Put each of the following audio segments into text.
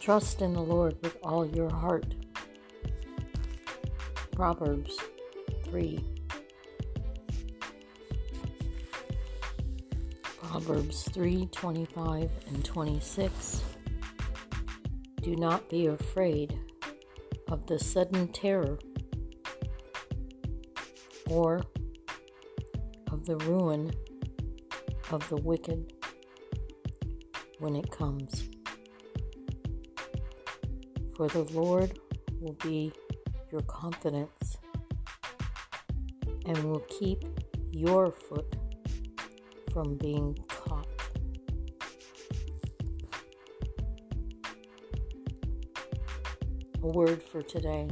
Trust in the Lord with all your heart. Proverbs 3. Proverbs 3 25 and 26. Do not be afraid of the sudden terror or of the ruin of the wicked when it comes. For the Lord will be your confidence and will keep your foot from being caught. A word for today.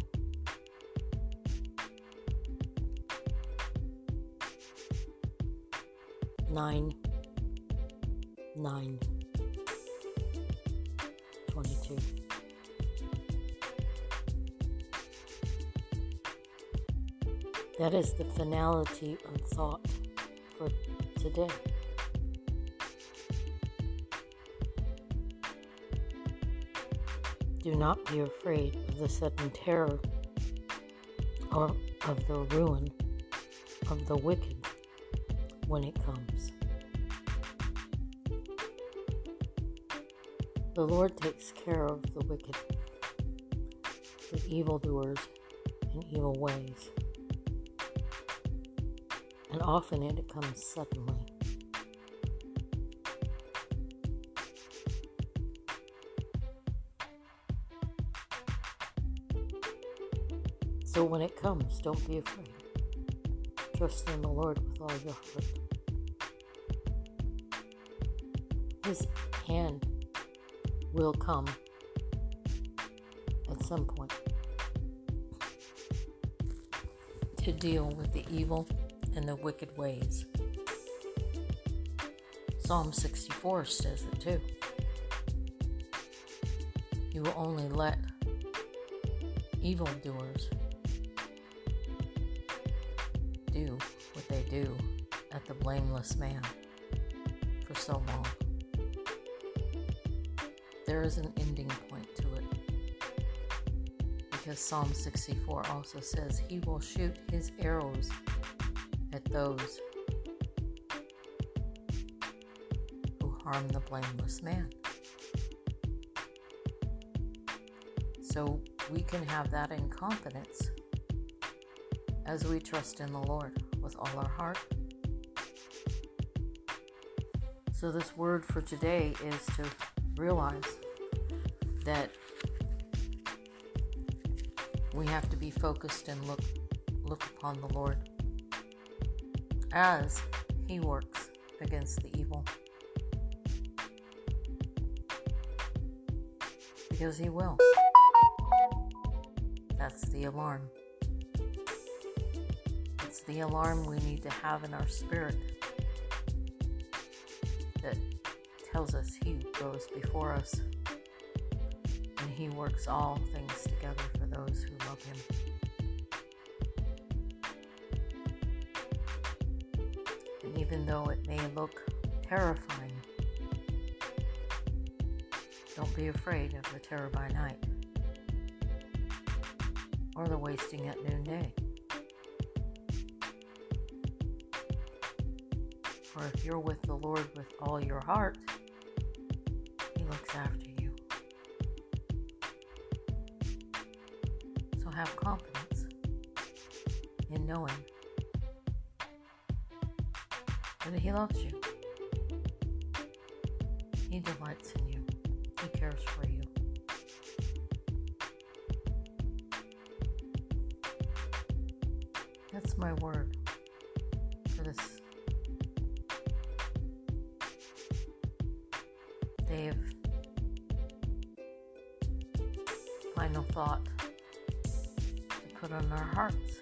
Nine, nine, twenty-two. That is the finality of thought for today. Do not be afraid of the sudden terror or of the ruin of the wicked when it comes. The Lord takes care of the wicked, the evildoers, and evil ways. And often it comes suddenly. So when it comes, don't be afraid. Trust in the Lord with all your heart. His hand will come at some point to deal with the evil and the wicked ways. Psalm 64 says it too. You will only let evildoers do what they do at the blameless man for so long. There is an ending point to it. Because Psalm 64 also says, He will shoot his arrows at those who harm the blameless man. So we can have that in confidence as we trust in the Lord with all our heart. So, this word for today is to realize that we have to be focused and look look upon the Lord as he works against the evil. Because he will. That's the alarm. It's the alarm we need to have in our spirit that tells us He goes before us and He works all things together for those who love Him. Even though it may look terrifying, don't be afraid of the terror by night or the wasting at noonday. For if you're with the Lord with all your heart, He looks after you. So have confidence in knowing that He loves you. He delights in you. He cares for you. That's my word for this day of final thought to put on our hearts.